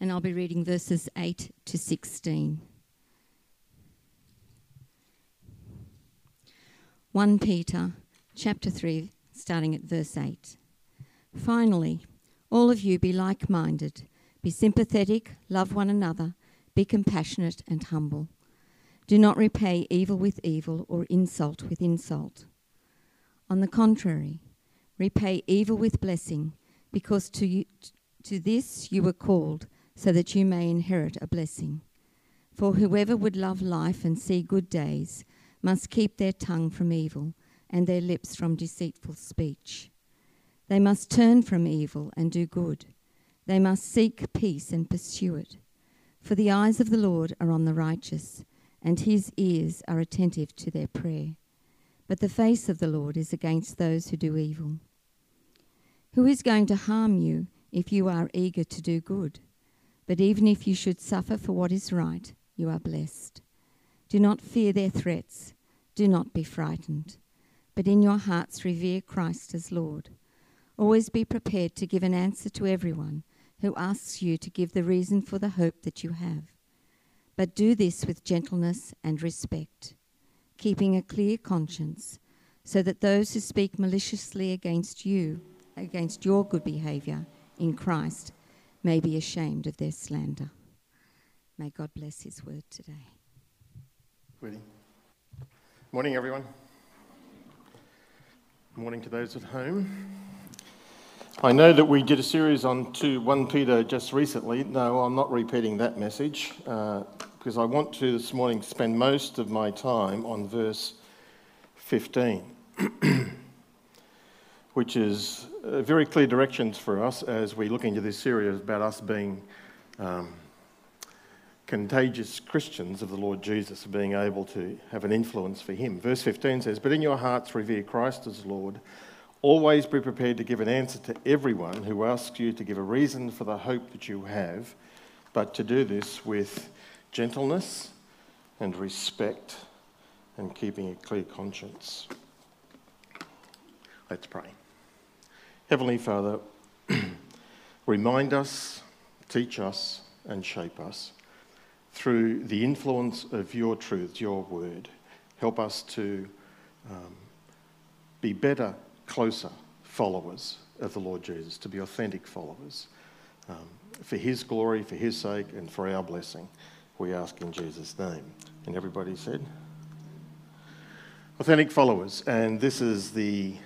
and I'll be reading verses 8 to 16. 1 Peter chapter 3, starting at verse 8. Finally, all of you be like minded, be sympathetic, love one another, be compassionate and humble. Do not repay evil with evil or insult with insult. On the contrary, repay evil with blessing, because to, you, to this you were called, so that you may inherit a blessing. For whoever would love life and see good days must keep their tongue from evil and their lips from deceitful speech. They must turn from evil and do good. They must seek peace and pursue it. For the eyes of the Lord are on the righteous, and his ears are attentive to their prayer. But the face of the Lord is against those who do evil. Who is going to harm you if you are eager to do good? But even if you should suffer for what is right, you are blessed. Do not fear their threats. Do not be frightened. But in your hearts revere Christ as Lord. Always be prepared to give an answer to everyone who asks you to give the reason for the hope that you have. But do this with gentleness and respect, keeping a clear conscience, so that those who speak maliciously against you, against your good behavior in Christ, may be ashamed of their slander. May God bless his word today. Ready? Morning, everyone. Morning to those at home. I know that we did a series on 2 1 Peter just recently. No, I'm not repeating that message uh, because I want to this morning spend most of my time on verse 15, which is uh, very clear directions for us as we look into this series about us being um, contagious Christians of the Lord Jesus, being able to have an influence for Him. Verse 15 says, But in your hearts revere Christ as Lord. Always be prepared to give an answer to everyone who asks you to give a reason for the hope that you have, but to do this with gentleness and respect and keeping a clear conscience. Let's pray. Heavenly Father, remind us, teach us, and shape us through the influence of your truth, your word. Help us to um, be better, closer followers of the Lord Jesus, to be authentic followers. Um, for his glory, for his sake, and for our blessing, we ask in Jesus' name. And everybody said? Authentic followers. And this is the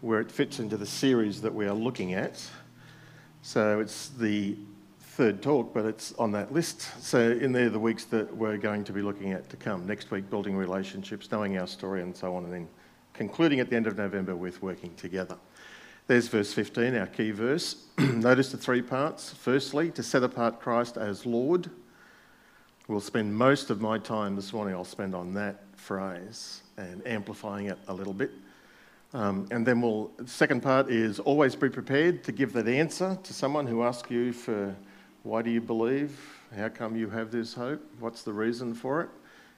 where it fits into the series that we are looking at. So it's the third talk, but it's on that list. So in there, the weeks that we're going to be looking at to come. Next week, building relationships, knowing our story, and so on, and then concluding at the end of November with working together. There's verse 15, our key verse. Notice the three parts. Firstly, to set apart Christ as Lord. We'll spend most of my time this morning, I'll spend on that phrase and amplifying it a little bit. Um, and then we'll, the second part is always be prepared to give that answer to someone who asks you for why do you believe? How come you have this hope? What's the reason for it?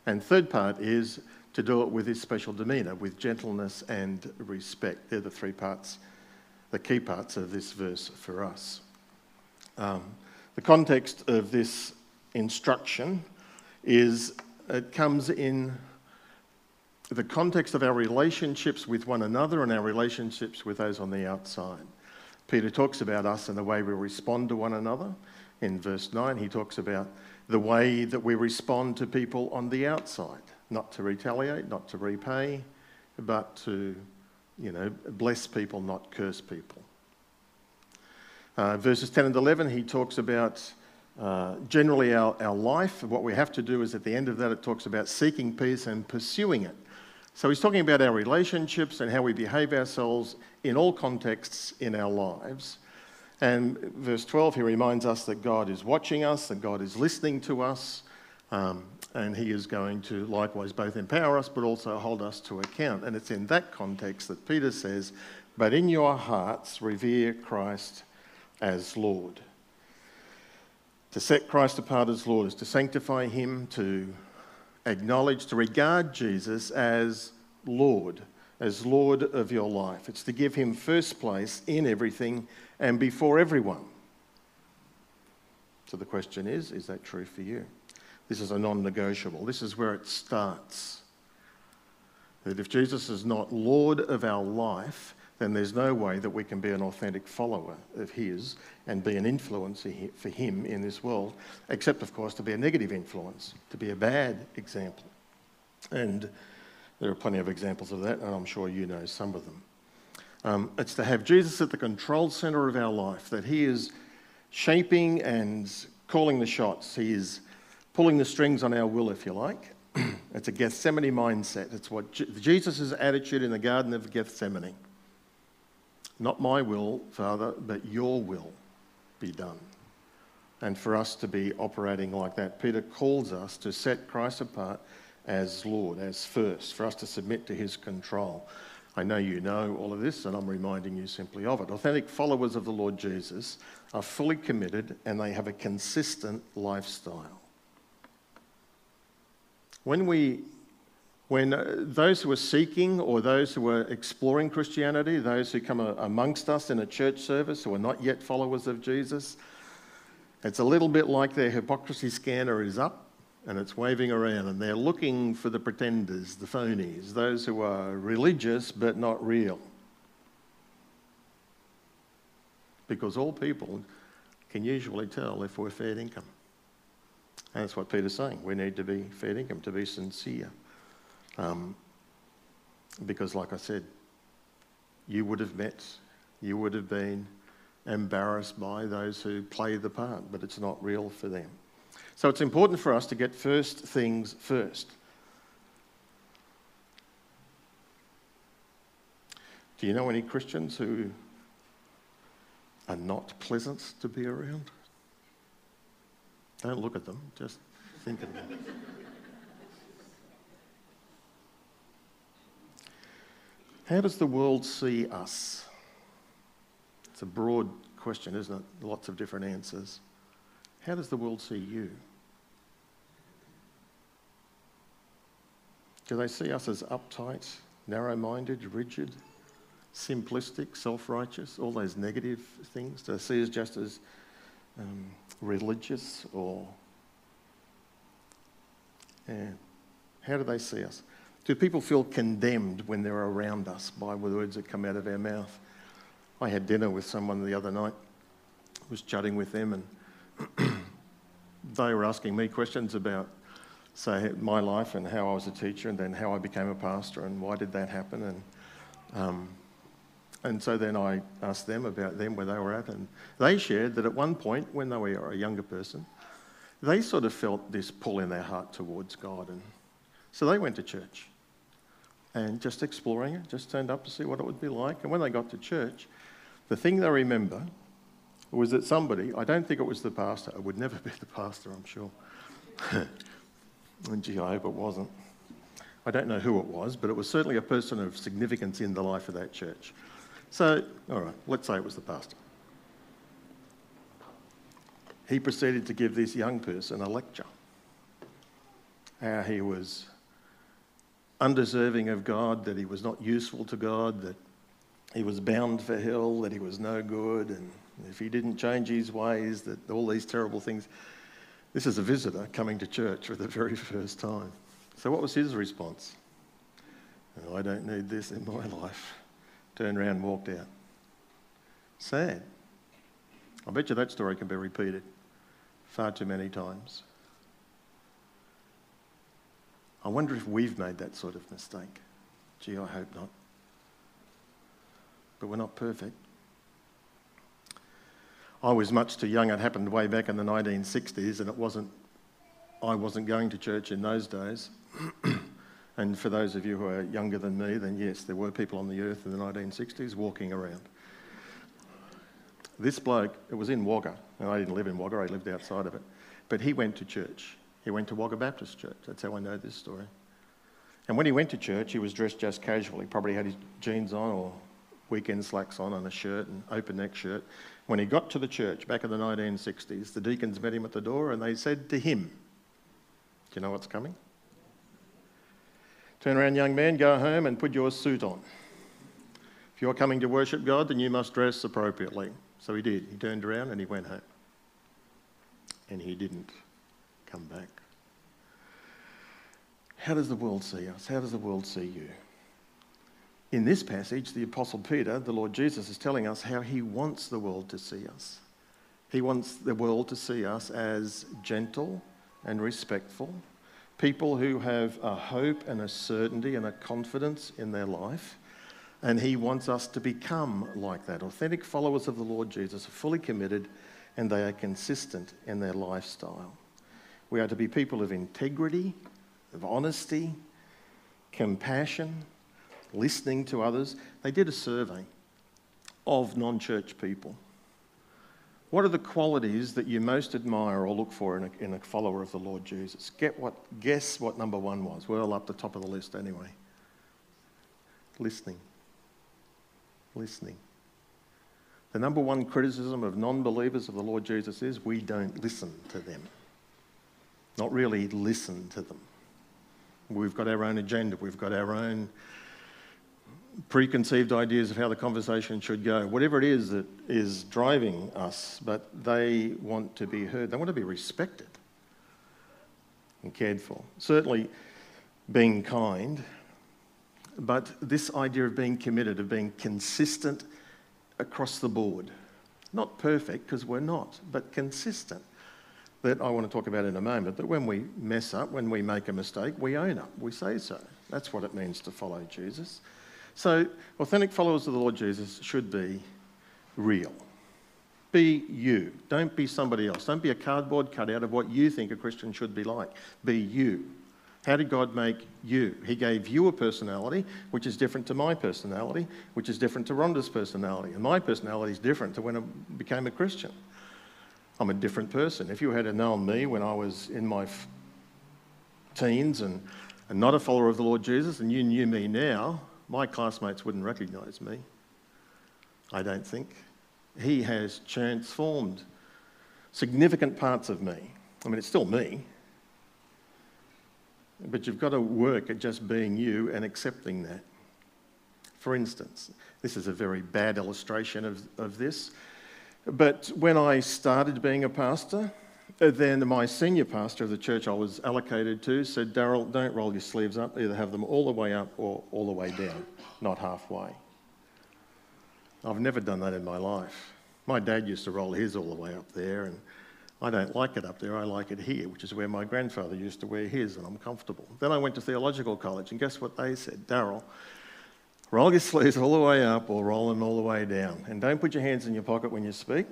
And third part is to do it with this special demeanour, with gentleness and respect. They're the three parts, the key parts of this verse for us. Um, the context of this instruction is it comes in the context of our relationships with one another and our relationships with those on the outside. Peter talks about us and the way we respond to one another. In verse 9, he talks about the way that we respond to people on the outside, not to retaliate, not to repay, but to, you know, bless people, not curse people. Uh, verses 10 and 11, he talks about uh, generally our, our life. What we have to do is at the end of that, it talks about seeking peace and pursuing it. So he's talking about our relationships and how we behave ourselves in all contexts in our lives. And verse 12, he reminds us that God is watching us, that God is listening to us, um, and he is going to likewise both empower us but also hold us to account. And it's in that context that Peter says, But in your hearts revere Christ as Lord. To set Christ apart as Lord is to sanctify him, to acknowledge, to regard Jesus as Lord, as Lord of your life. It's to give him first place in everything and before everyone. So the question is is that true for you? This is a non negotiable. This is where it starts. That if Jesus is not Lord of our life, then there's no way that we can be an authentic follower of His and be an influence for Him in this world, except, of course, to be a negative influence, to be a bad example. And there are plenty of examples of that, and I'm sure you know some of them. Um, it's to have Jesus at the control centre of our life, that He is shaping and calling the shots. He is pulling the strings on our will, if you like. it's a Gethsemane mindset. It's what Jesus' attitude in the Garden of Gethsemane. Not my will, Father, but your will be done. And for us to be operating like that, Peter calls us to set Christ apart as Lord, as first, for us to submit to his control. I know you know all of this, and I'm reminding you simply of it. Authentic followers of the Lord Jesus are fully committed and they have a consistent lifestyle. When we when uh, those who are seeking or those who are exploring Christianity, those who come amongst us in a church service who are not yet followers of Jesus, it's a little bit like their hypocrisy scanner is up and it's waving around and they're looking for the pretenders, the phonies, those who are religious but not real. Because all people can usually tell if we're fair income. And that's what Peter's saying. We need to be fair income, to be sincere. Um, because, like I said, you would have met, you would have been embarrassed by those who play the part, but it's not real for them. So it's important for us to get first things first. Do you know any Christians who are not pleasant to be around? Don't look at them, just think of them. How does the world see us? It's a broad question, isn't it? Lots of different answers. How does the world see you? Do they see us as uptight, narrow minded, rigid, simplistic, self righteous, all those negative things? Do they see us just as um, religious or. Yeah. How do they see us? Do people feel condemned when they're around us by the words that come out of our mouth? I had dinner with someone the other night, I was chatting with them, and they were asking me questions about, say, my life and how I was a teacher, and then how I became a pastor, and why did that happen, and um, and so then I asked them about them where they were at, and they shared that at one point when they were a younger person, they sort of felt this pull in their heart towards God, and so they went to church and just exploring it, just turned up to see what it would be like. And when they got to church, the thing they remember was that somebody, I don't think it was the pastor, it would never be the pastor, I'm sure. and gee, I hope it wasn't. I don't know who it was, but it was certainly a person of significance in the life of that church. So, all right, let's say it was the pastor. He proceeded to give this young person a lecture. How he was undeserving of God, that he was not useful to God, that he was bound for hell, that he was no good, and if he didn't change his ways, that all these terrible things. This is a visitor coming to church for the very first time. So, what was his response? Oh, I don't need this in my life. Turned around and walked out. Sad. I bet you that story can be repeated far too many times. I wonder if we've made that sort of mistake. Gee, I hope not. But we're not perfect. I was much too young. It happened way back in the 1960s, and it wasn't, I wasn't going to church in those days. and for those of you who are younger than me, then yes, there were people on the earth in the 1960s walking around. This bloke, it was in Wagga, and I didn't live in Wagga, I lived outside of it, but he went to church. He went to Wagga Baptist Church. That's how I know this story. And when he went to church, he was dressed just casually. Probably had his jeans on or weekend slacks on and a shirt, and open neck shirt. When he got to the church back in the 1960s, the deacons met him at the door and they said to him, Do you know what's coming? Turn around, young man, go home and put your suit on. If you're coming to worship God, then you must dress appropriately. So he did. He turned around and he went home. and he didn't come back. How does the world see us? How does the world see you? In this passage, the Apostle Peter, the Lord Jesus, is telling us how he wants the world to see us. He wants the world to see us as gentle and respectful, people who have a hope and a certainty and a confidence in their life. And he wants us to become like that. Authentic followers of the Lord Jesus are fully committed and they are consistent in their lifestyle. We are to be people of integrity, of honesty, compassion, listening to others. They did a survey of non church people. What are the qualities that you most admire or look for in a, in a follower of the Lord Jesus? Get what, guess what number one was? Well, up the top of the list anyway. Listening. Listening. The number one criticism of non believers of the Lord Jesus is we don't listen to them. Not really listen to them. We've got our own agenda, we've got our own preconceived ideas of how the conversation should go, whatever it is that is driving us, but they want to be heard. They want to be respected and cared for. Certainly, being kind, but this idea of being committed, of being consistent across the board. Not perfect, because we're not, but consistent. That I want to talk about in a moment, that when we mess up, when we make a mistake, we own up, we say so. That's what it means to follow Jesus. So, authentic followers of the Lord Jesus should be real. Be you. Don't be somebody else. Don't be a cardboard cutout of what you think a Christian should be like. Be you. How did God make you? He gave you a personality which is different to my personality, which is different to Rhonda's personality. And my personality is different to when I became a Christian. I'm a different person. If you had known me when I was in my teens and, and not a follower of the Lord Jesus, and you knew me now, my classmates wouldn't recognise me. I don't think. He has transformed significant parts of me. I mean, it's still me, but you've got to work at just being you and accepting that. For instance, this is a very bad illustration of, of this, but when I started being a pastor, uh, then my senior pastor of the church I was allocated to said, Daryl, don't roll your sleeves up, either have them all the way up or all the way down, not halfway. I've never done that in my life. My dad used to roll his all the way up there, and I don't like it up there, I like it here, which is where my grandfather used to wear his, and I'm comfortable. Then I went to theological college, and guess what they said? Daryl, roll your sleeves all the way up or roll them all the way down. And don't put your hands in your pocket when you speak,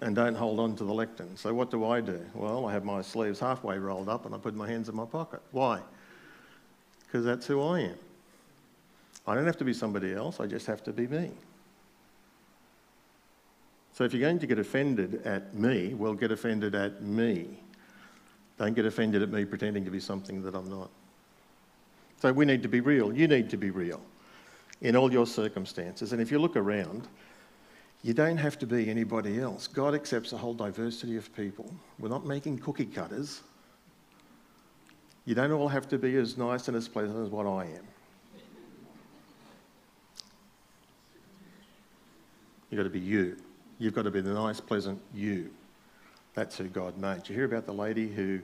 and don't hold on to the lectern. So what do I do? Well, I have my sleeves halfway rolled up, and I put my hands in my pocket. Why? Because that's who I am. I don't have to be somebody else, I just have to be me. So if you're going to get offended at me, well, get offended at me. Don't get offended at me pretending to be something that I'm not. So we need to be real. You need to be real in all your circumstances. And if you look around, you don't have to be anybody else. God accepts a whole diversity of people. We're not making cookie cutters. You don't all have to be as nice and as pleasant as what I am. You've got to be you. You've got to be the nice, pleasant you. That's who God made. You hear about the lady who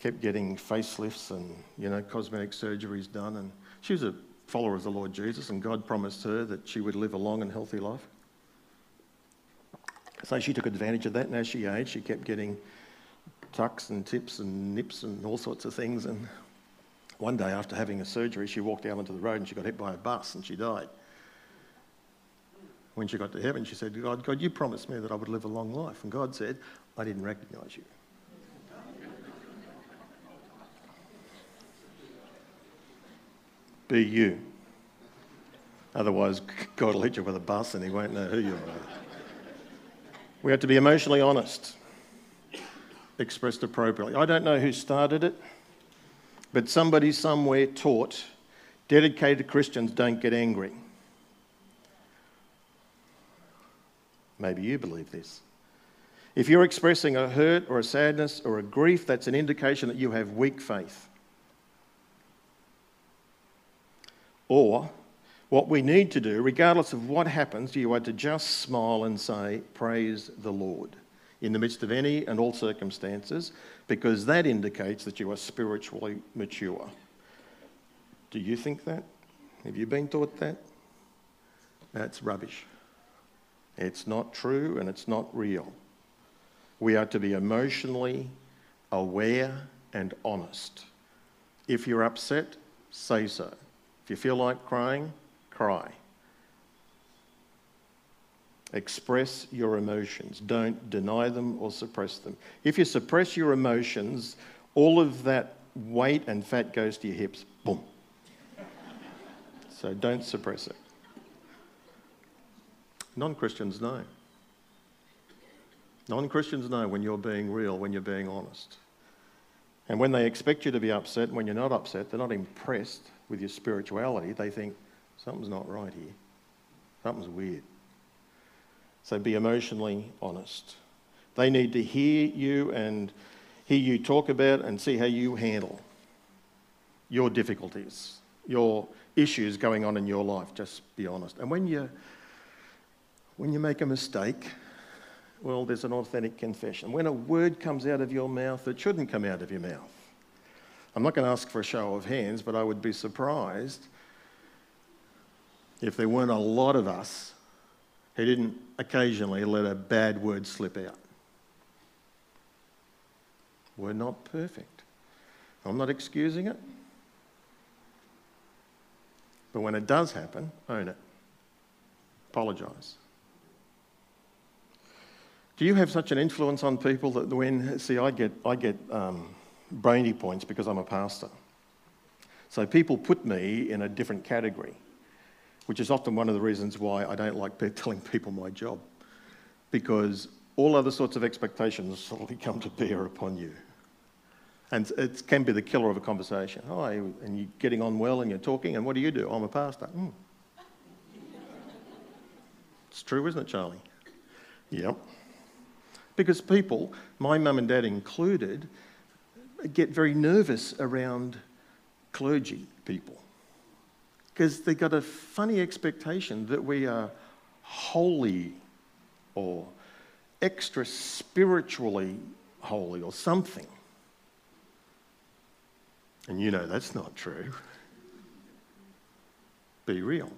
kept getting facelifts and, you know, cosmetic surgeries done. And she was a follower of the Lord Jesus, and God promised her that she would live a long and healthy life. So she took advantage of that, and as she aged, she kept getting tucks and tips and nips and all sorts of things. And one day, after having a surgery, she walked out onto the road and she got hit by a bus and she died when she got to heaven, she said, God, God, you promised me that I would live a long life. And God said, I didn't recognize you. Be you. Otherwise, God will hit you with a bus and he won't know who you are. We have to be emotionally honest, expressed appropriately. I don't know who started it, but somebody somewhere taught dedicated Christians don't get angry. Maybe you believe this. If you're expressing a hurt or a sadness or a grief, that's an indication that you have weak faith. Or, what we need to do, regardless of what happens, you are to just smile and say, Praise the Lord. in the midst of any and all circumstances because that indicates that you are spiritually mature. Do you think that? Have you been taught that? That's rubbish. It's not true and it's not real. We are to be emotionally aware and honest. If you're upset, say so. If you feel like crying, cry. Express your emotions. Don't deny them or suppress them. If you suppress your emotions, all of that weight and fat goes to your hips. Boom. so don't suppress it. Non Christians know. Non Christians know when you're being real, when you're being honest. And when they expect you to be upset, when you're not upset, they're not impressed with your spirituality. They think something's not right here, something's weird. So be emotionally honest. They need to hear you and hear you talk about and see how you handle your difficulties, your issues going on in your life. Just be honest. And when you when you make a mistake, well, there's an authentic confession. When a word comes out of your mouth that shouldn't come out of your mouth. I'm not going to ask for a show of hands, but I would be surprised if there weren't a lot of us who didn't occasionally let a bad word slip out. We're not perfect. I'm not excusing it. But when it does happen, own it. Apologise. Do you have such an influence on people that when, see, I get, I get um, brainy points because I'm a pastor. So people put me in a different category which is often one of the reasons why I don't like telling people my job, because all other sorts of expectations suddenly come to bear upon you. And it can be the killer of a conversation. Oh, and you're getting on well and you're talking, and what do you do? I'm a pastor. Mm. it's true, isn't it, Charlie? Yep. Because people, my mum and dad included, get very nervous around clergy people because they've got a funny expectation that we are holy or extra spiritually holy or something. And you know that's not true. Be real,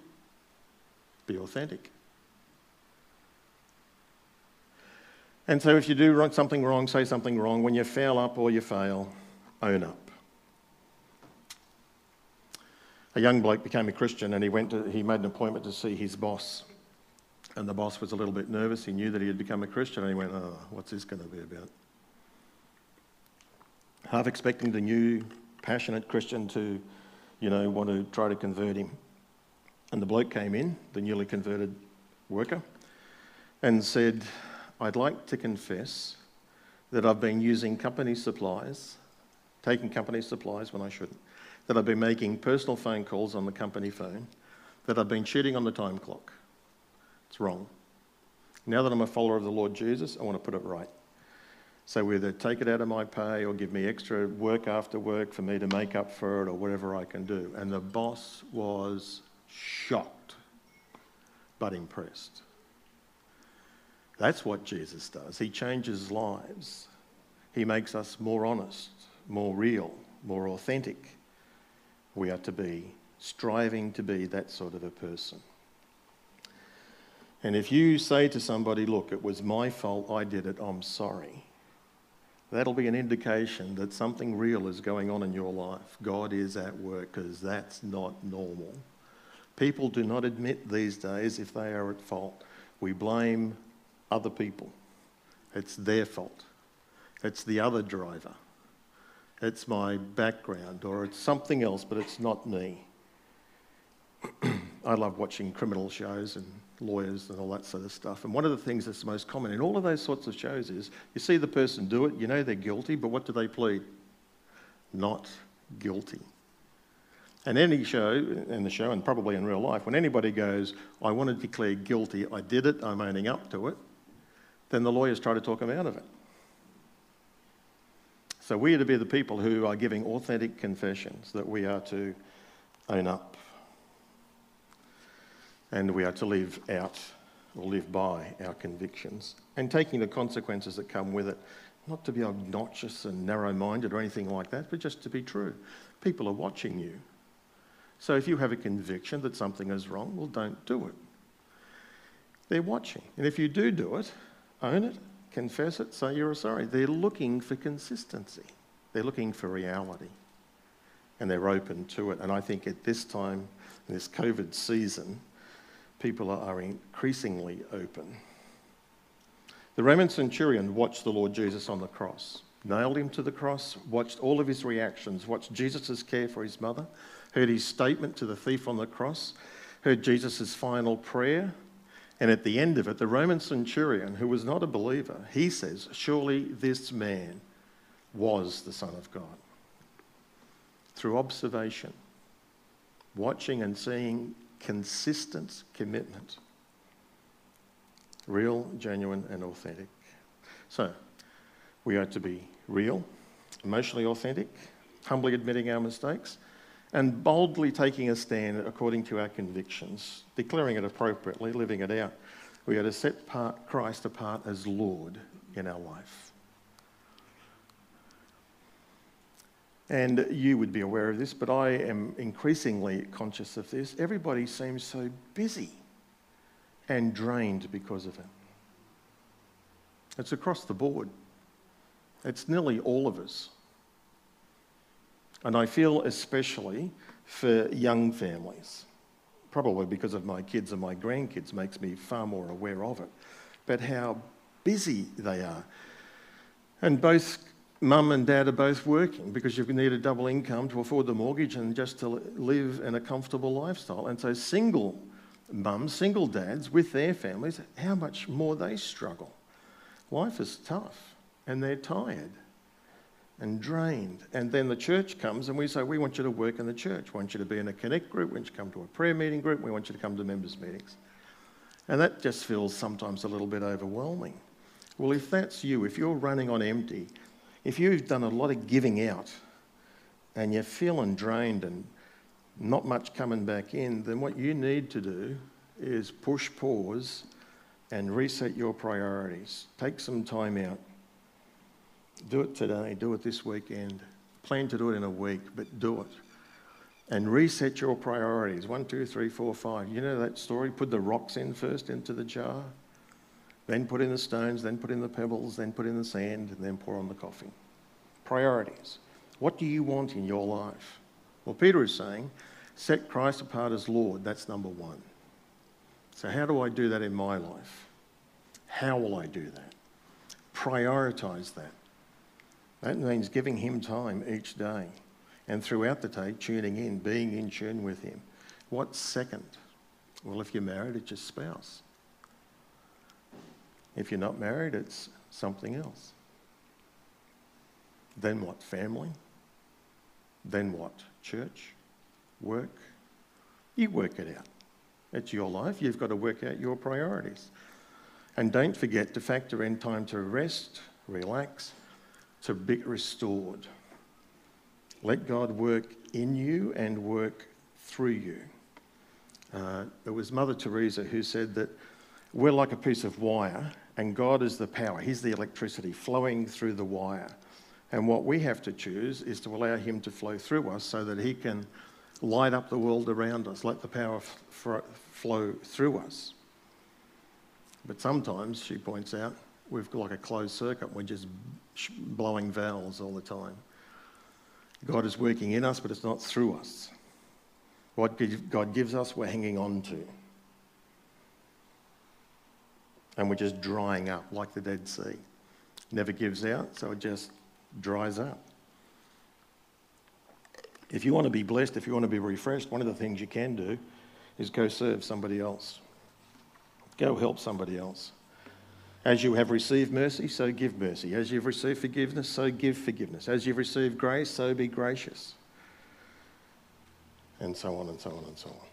be authentic. And so, if you do something wrong, say something wrong. When you fail up or you fail, own up a young bloke became a Christian and he, went to, he made an appointment to see his boss. And the boss was a little bit nervous. He knew that he had become a Christian and he went, Oh, what's this going to be about? Half expecting the new, passionate Christian to, you know, want to try to convert him. And the bloke came in, the newly converted worker, and said, I'd like to confess that I've been using company supplies, taking company supplies when I shouldn't that I've been making personal phone calls on the company phone, that I've been cheating on the time clock. It's wrong. Now that I'm a follower of the Lord Jesus, I want to put it right. So either take it out of my pay or give me extra work after work for me to make up for it or whatever I can do. And the boss was shocked, but impressed. That's what Jesus does. He changes lives. He makes us more honest, more real, more authentic we are to be, striving to be that sort of a person. And if you say to somebody, Look, it was my fault, I did it, I'm sorry, that'll be an indication that something real is going on in your life. God is at work because that's not normal. People do not admit these days if they are at fault. We blame other people, it's their fault, it's the other driver it's my background, or it's something else, but it's not me. I love watching criminal shows and lawyers and all that sort of stuff. And one of the things that's most common in all of those sorts of shows is you see the person do it, you know they're guilty, but what do they plead? Not guilty. And any show, in the show and probably in real life, when anybody goes, I want to declare guilty, I did it, I'm owning up to it, then the lawyers try to talk them out of it. So we are to be the people who are giving authentic confessions, that we are to own up. And we are to live out or live by our convictions and taking the consequences that come with it. Not to be obnoxious and narrow minded or anything like that, but just to be true. People are watching you. So if you have a conviction that something is wrong, well, don't do it. They're watching. And if you do do it, own it, confess it, say you're sorry. They're looking for consistency, they're looking for reality. And they're open to it. And I think at this time, in this COVID season, people are increasingly open. The Roman centurion watched the Lord Jesus on the cross, nailed him to the cross, watched all of his reactions, watched Jesus' care for his mother, heard his statement to the thief on the cross, heard Jesus' final prayer. And at the end of it, the Roman centurion, who was not a believer, he says, Surely this man was the Son of God. Through observation, watching and seeing consistent commitment. Real, genuine, and authentic. So, we are to be real, emotionally authentic, humbly admitting our mistakes, and boldly taking a stand according to our convictions, declaring it appropriately, living it out. We are to set Christ apart as Lord in our life. And you would be aware of this, but I am increasingly conscious of this. Everybody seems so busy and drained because of it. It's across the board, it's nearly all of us. And I feel especially for young families, probably because of my kids and my grandkids makes me far more aware of it, but how busy they are. And both mum and dad are both working because you need a double income to afford the mortgage and just to live in a comfortable lifestyle. And so, single mums, single dads with their families, how much more they struggle. Life is tough and they're tired and drained. And then the church comes and we say, We want you to work in the church. We want you to be in a connect group. We want you to come to a prayer meeting group. We want you to come to members' meetings. And that just feels sometimes a little bit overwhelming. Well, if that's you, if you're running on empty, if you've done a lot of giving out and you're feeling drained and not much coming back in, then what you need to do is push pause and reset your priorities. Take some time out. Do it today, do it this weekend. Plan to do it in a week, but do it. And reset your priorities. One, two, three, four, five. You know that story? Put the rocks in first into the jar then put in the stones, then put in the pebbles, then put in the sand, and then pour on the coffee. Priorities. What do you want in your life? Well, Peter is saying, set Christ apart as Lord. That's number one. So, how do I do that in my life? How will I do that? Prioritize that. That means giving Him time each day and throughout the day, tuning in, being in tune with Him. What's second? Well, if you're married, it's your spouse. If you're not married, it's something else. Then what? Family? Then what? Church? Work? You work it out. It's your life. You've got to work out your priorities. And don't forget to factor in time to rest, relax, to be restored. Let God work in you and work through you. Uh, it was Mother Teresa who said that we're like a piece of wire, and God is the power. He's the electricity flowing through the wire. And what we have to choose is to allow Him to flow through us so that He can light up the world around us, let the power f- flow through us. But sometimes, she points out, we've got like a closed circuit. We're just blowing valves all the time. God is working in us, but it's not through us. What God gives us, we're hanging on to and we're just drying up like the Dead Sea. Never gives out, so it just dries up. If you want to be blessed, if you want to be refreshed, one of the things you can do is go serve somebody else. Go help somebody else. As you have received mercy, so give mercy. As you've received forgiveness, so give forgiveness. As you've received grace, so be gracious. And so on and so on and so on.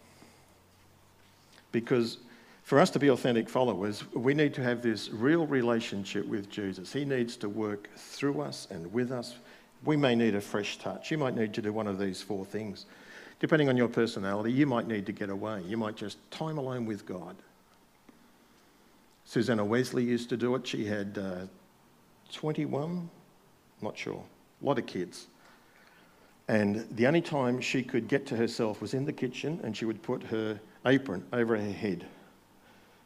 Because for us to be authentic followers, we need to have this real relationship with Jesus. He needs to work through us and with us. We may need a fresh touch. You might need to do one of these four things. Depending on your personality, you might need to get away. You might just time alone with God. Susanna Wesley used to do it. She had uh, 21, not sure, a lot of kids. And the only time she could get to herself was in the kitchen, and she would put her apron over her head.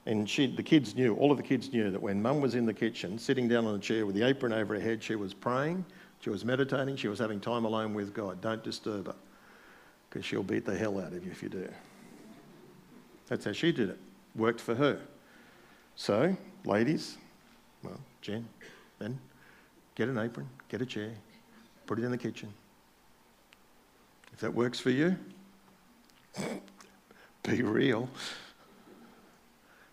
And she, the kids knew, all of the kids knew that when mum was in the kitchen, sitting down on a chair with the apron over her head, she was praying, she was meditating, she was having time alone with God. Don't disturb her, because she'll beat the hell out of you if you do. That's how she did it. Worked for her. So, ladies, well, Jen, then get an apron, get a chair, put it in the kitchen. If that works for you, be real.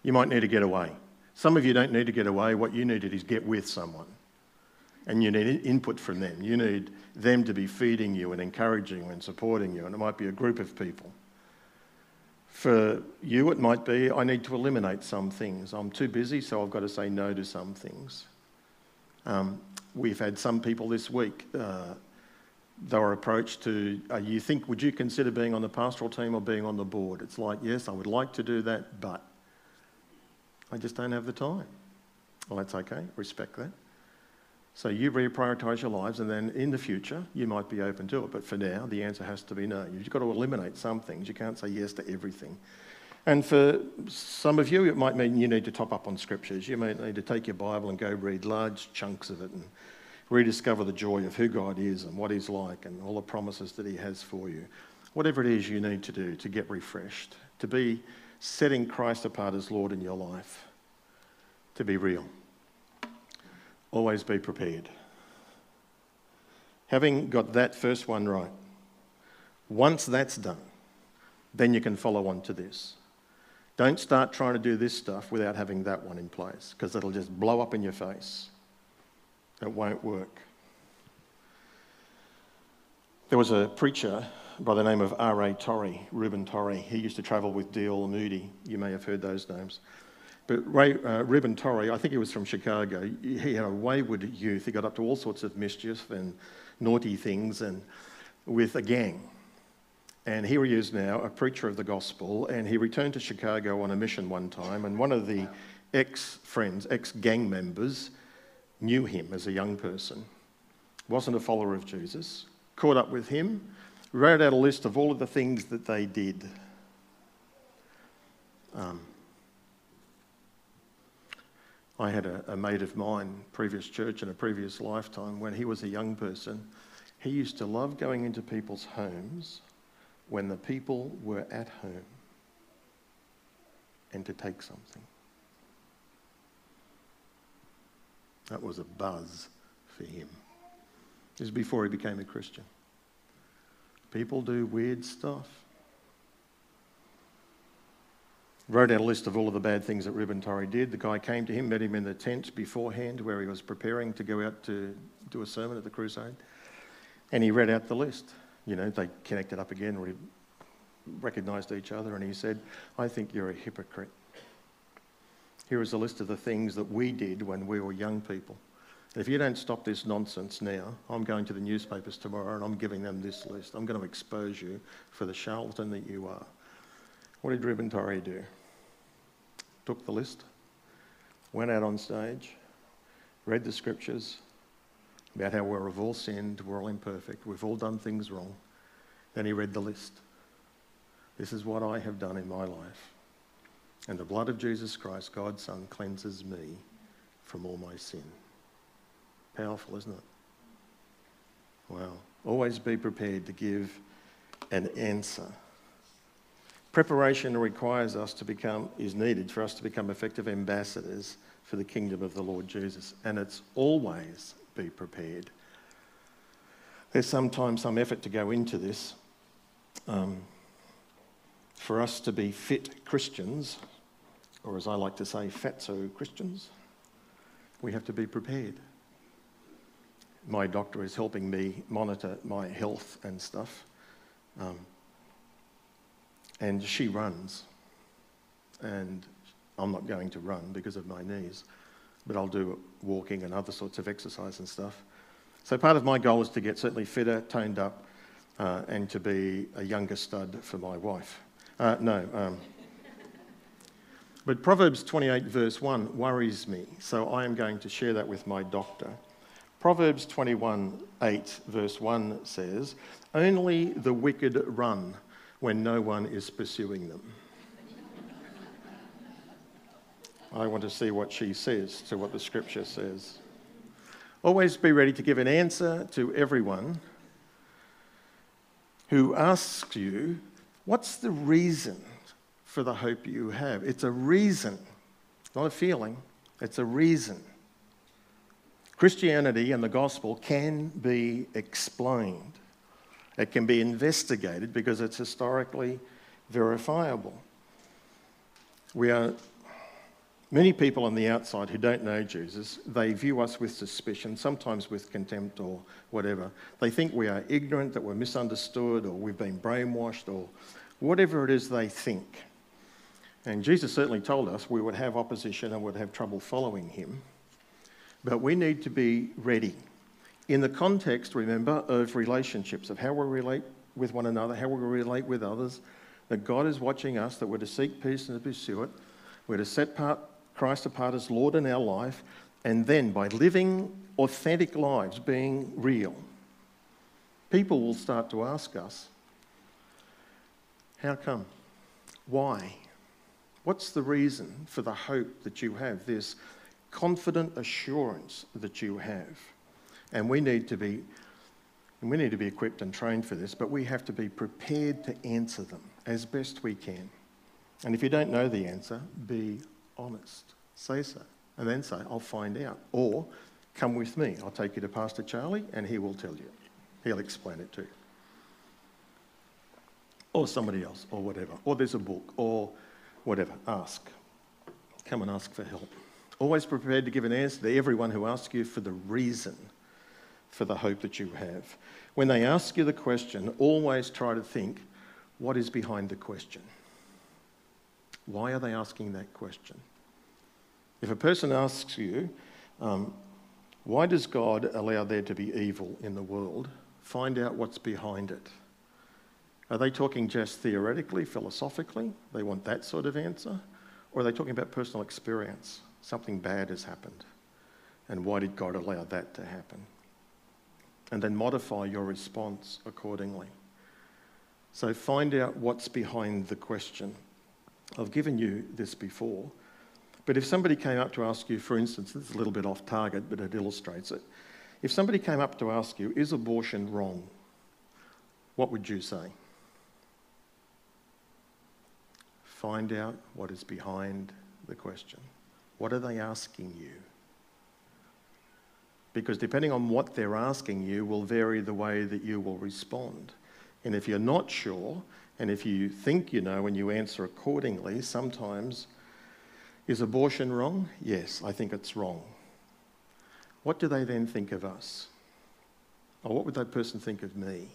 You might need to get away. Some of you don't need to get away. What you need is get with someone. And you need input from them. You need them to be feeding you and encouraging you and supporting you. And it might be a group of people. For you, it might be I need to eliminate some things. I'm too busy, so I've got to say no to some things. Um, we've had some people this week, uh, they were approached to, uh, you think, would you consider being on the pastoral team or being on the board? It's like, yes, I would like to do that, but I just don't have the time. Well, that's okay, respect that. So you reprioritise your lives, and then in the future, you might be open to it. But for now, the answer has to be no. You've got to eliminate some things. You can't say yes to everything. And for some of you, it might mean you need to top up on scriptures. You might need to take your Bible and go read large chunks of it and rediscover the joy of who God is and what He's like and all the promises that He has for you. Whatever it is you need to do to get refreshed, to be setting Christ apart as Lord in your life, to be real always be prepared. Having got that first one right, once that's done, then you can follow on to this. Don't start trying to do this stuff without having that one in place because it'll just blow up in your face. It won't work. There was a preacher by the name of R.A. Torrey, Reuben Torrey. He used to travel with D.L. Moody. You may have heard those names. But Ray, uh, Reuben Torrey, I think he was from Chicago, he had a wayward youth. He got up to all sorts of mischief and naughty things and with a gang. And here he is now, a preacher of the gospel, and he returned to Chicago on a mission one time, and one of the ex friends, ex gang members, knew him as a young person, wasn't a follower of Jesus, caught up with him, wrote out a list of all of the things that they did. Um, I had a, a mate of mine, previous church in a previous lifetime, when he was a young person, he used to love going into people's homes when the people were at home and to take something. That was a buzz for him. This was before he became a Christian. People do weird stuff wrote out a list of all of the bad things that Reuben Torrey did. The guy came to him, met him in the tent beforehand where he was preparing to go out to do a sermon at the crusade, and he read out the list. You know, they connected up again, re- recognized each other, and he said, I think you're a hypocrite. Here is a list of the things that we did when we were young people. If you don't stop this nonsense now, I'm going to the newspapers tomorrow and I'm giving them this list. I'm going to expose you for the charlatan that you are. What did Reuben Torrey do? Took the list, went out on stage, read the scriptures about how we've all sinned, we're all imperfect, we've all done things wrong. Then he read the list. This is what I have done in my life. And the blood of Jesus Christ, God's Son, cleanses me from all my sin. Powerful, isn't it? Well, always be prepared to give an answer Preparation requires us to become, is needed for us to become effective ambassadors for the kingdom of the Lord Jesus. And it's always be prepared. There's sometimes some effort to go into this. Um, for us to be fit Christians, or as I like to say, fatso Christians, we have to be prepared. My doctor is helping me monitor my health and stuff. Um, and she runs. And I'm not going to run because of my knees, but I'll do walking and other sorts of exercise and stuff. So part of my goal is to get certainly fitter, toned up, uh, and to be a younger stud for my wife. Uh, no. Um, But Proverbs 28, verse 1, worries me, so I am going to share that with my doctor. Proverbs 21, 8, verse 1 says, Only the wicked run when no one is pursuing them. I want to see what she says to what the scripture says. Always be ready to give an answer to everyone who asks you, What's the reason for the hope you have? It's a reason, not a feeling, it's a reason. Christianity and the gospel can be explained, it can be investigated because it's historically verifiable. We are Many people on the outside who don't know Jesus, they view us with suspicion, sometimes with contempt or whatever. They think we are ignorant, that we're misunderstood, or we've been brainwashed, or whatever it is they think. And Jesus certainly told us we would have opposition and would have trouble following him. But we need to be ready. In the context, remember, of relationships, of how we relate with one another, how we relate with others, that God is watching us, that we're to seek peace and to pursue it. We're to set part Christ apart as Lord in our life, and then by living authentic lives, being real, people will start to ask us, How come? Why? What's the reason for the hope that you have, this confident assurance that you have? And we need to be and we need to be equipped and trained for this, but we have to be prepared to answer them as best we can. And if you don't know the answer, be honest. Say so. And then say, I'll find out. Or come with me. I'll take you to Pastor Charlie and he will tell you. He'll explain it to you. Or somebody else, or whatever. Or there's a book, or whatever. Ask. Come and ask for help. Always prepared to give an answer to everyone who asks you for the reason for the hope that you have. When they ask you the question, always try to think what is behind the question. Why are they asking that question? If a person asks you, um, why does God allow there to be evil in the world? Find out what's behind it. Are they talking just theoretically, philosophically? They want that sort of answer? Or are they talking about personal experience? Something bad has happened. And why did God allow that to happen? And then modify your response accordingly. So find out what's behind the question. I've given you this before. But if somebody came up to ask you, for instance, this is a little bit off target, but it illustrates it. If somebody came up to ask you, is abortion wrong? What would you say? Find out what is behind the question. What are they asking you? Because depending on what they're asking you will vary the way that you will respond. And if you're not sure, and if you think you know and you answer accordingly, sometimes is abortion wrong? Yes, I think it's wrong. What do they then think of us? Or what would that person think of me?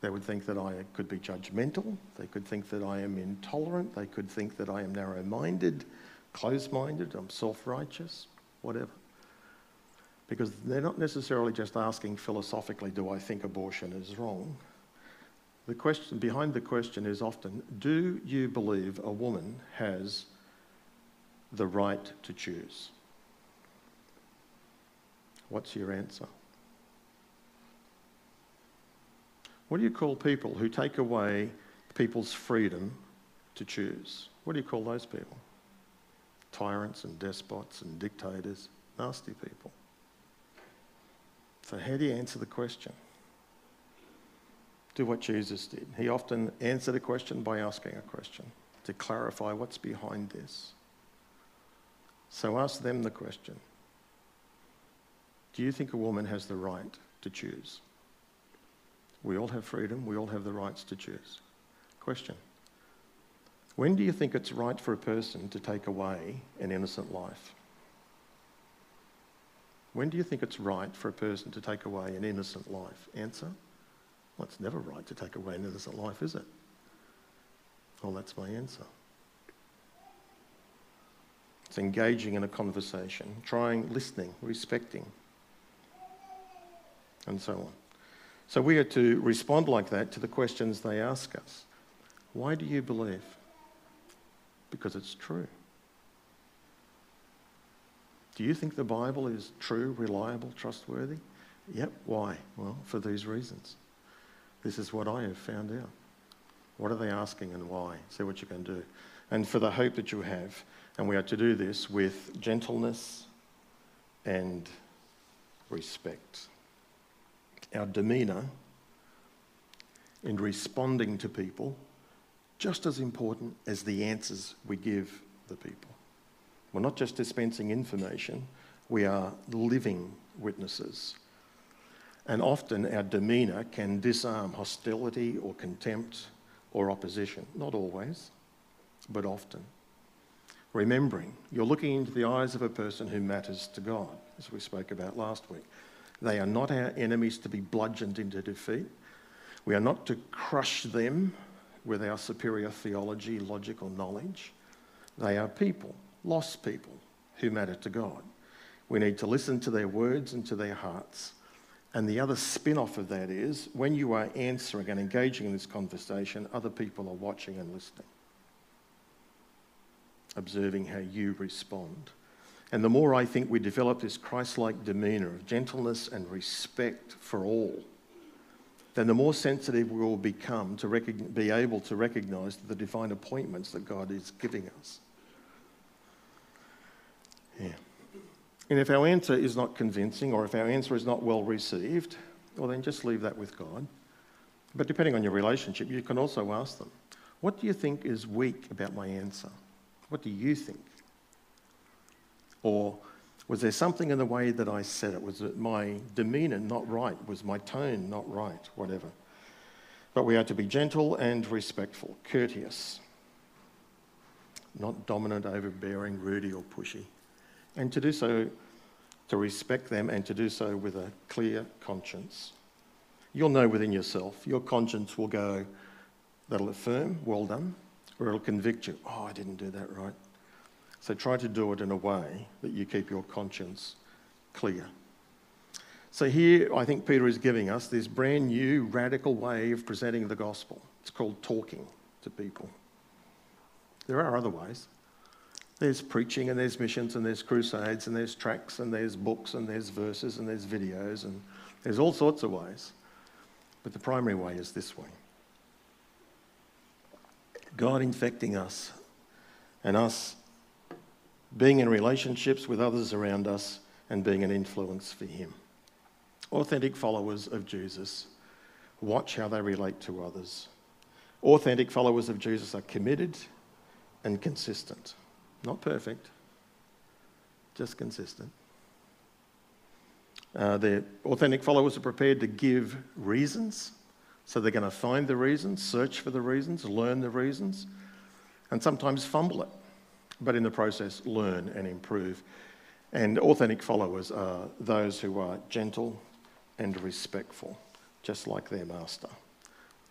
They would think that I could be judgmental. They could think that I am intolerant. They could think that I am narrow minded, close minded, I'm self righteous, whatever. Because they're not necessarily just asking philosophically, do I think abortion is wrong? The question behind the question is often, do you believe a woman has the right to choose? What's your answer? What do you call people who take away people's freedom to choose? What do you call those people? Tyrants and despots and dictators, nasty people. So, how do you answer the question? do what Jesus did. He often answered a question by asking a question to clarify what's behind this. So ask them the question Do you think a woman has the right to choose? We all have freedom, we all have the rights to choose. Question When do you think it's right for a person to take away an innocent life? When do you think it's right for a person to take away an innocent life? Answer well, it's never right to take away an innocent life, is it? Well, that's my answer. It's engaging in a conversation, trying, listening, respecting, and so on. So we are to respond like that to the questions they ask us. Why do you believe? because it's true. Do you think the Bible is true, reliable, trustworthy? Yep. Why? Well, for these reasons. This is what I have found out. What are they asking and why? See what you can do. And for the hope that you have. And we are to do this with gentleness and respect. Our demeanour in responding to people just as important as the answers we give the people. We're not just dispensing information, we are living witnesses. And often our demeanour can disarm hostility or contempt or opposition. Not always, but often. Remembering, you're looking into the eyes of a person who matters to God, as we spoke about last week. They are not our enemies to be bludgeoned into defeat. We are not to crush them with our superior theology, logic, or knowledge. They are people, lost people, who matter to God. We need to listen to their words and to their hearts. And the other spin off of that is when you are answering and engaging in this conversation, other people are watching and listening, observing how you respond. And the more I think we develop this Christ like demeanour of gentleness and respect for all, then the more sensitive we will become to rec- be able to recognize the divine appointments that God is giving us. Yeah. And if our answer is not convincing or if our answer is not well received, well, then just leave that with God. But depending on your relationship, you can also ask them, What do you think is weak about my answer? What do you think? Or was there something in the way that I said it? Was it my demeanour not right? Was my tone not right? Whatever. But we are to be gentle and respectful, courteous, not dominant, overbearing, rude, or pushy. And to do so, to respect them and to do so with a clear conscience. You'll know within yourself, your conscience will go, that'll affirm, well done, or it'll convict you, oh, I didn't do that right. So try to do it in a way that you keep your conscience clear. So here, I think Peter is giving us this brand new, radical way of presenting the gospel. It's called talking to people. There are other ways. There's preaching, and there's missions, and there's crusades, and there's tracts, and there's books, and there's verses, and there's videos, and there's all sorts of ways. But the primary way is this way God infecting us, and us being in relationships with others around us, and being an influence for Him. Authentic followers of Jesus watch how they relate to others. Authentic followers of Jesus are committed and consistent. Not perfect, just consistent. Uh, the authentic followers are prepared to give reasons. So they're going to find the reasons, search for the reasons, learn the reasons, and sometimes fumble it but in the process, learn and improve. And authentic followers are those who are gentle and respectful, just like their master.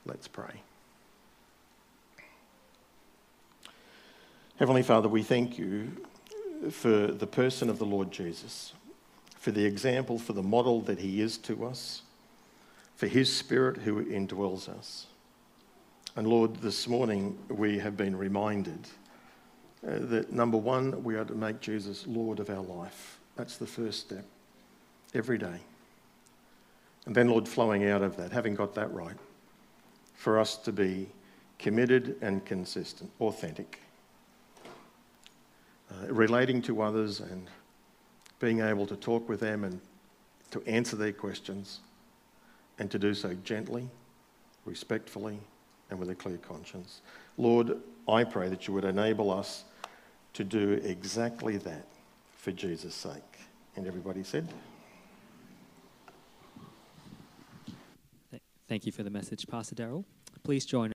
Let's pray. Heavenly Father, we thank you for the person of the Lord Jesus, for the example, for the model that he is to us, for his spirit who indwells us. And Lord, this morning we have been reminded uh, that number one, we are to make Jesus Lord of our life. That's the first step, every day. And then, Lord, flowing out of that, having got that right, for us to be committed and consistent, authentic, uh, relating to others and being able to talk with them and to answer their questions and to do so gently, respectfully, and with a clear conscience. Lord, I pray that you would enable us to do exactly that for Jesus' sake. And everybody said, Thank you for the message, Pastor Darrell. Please join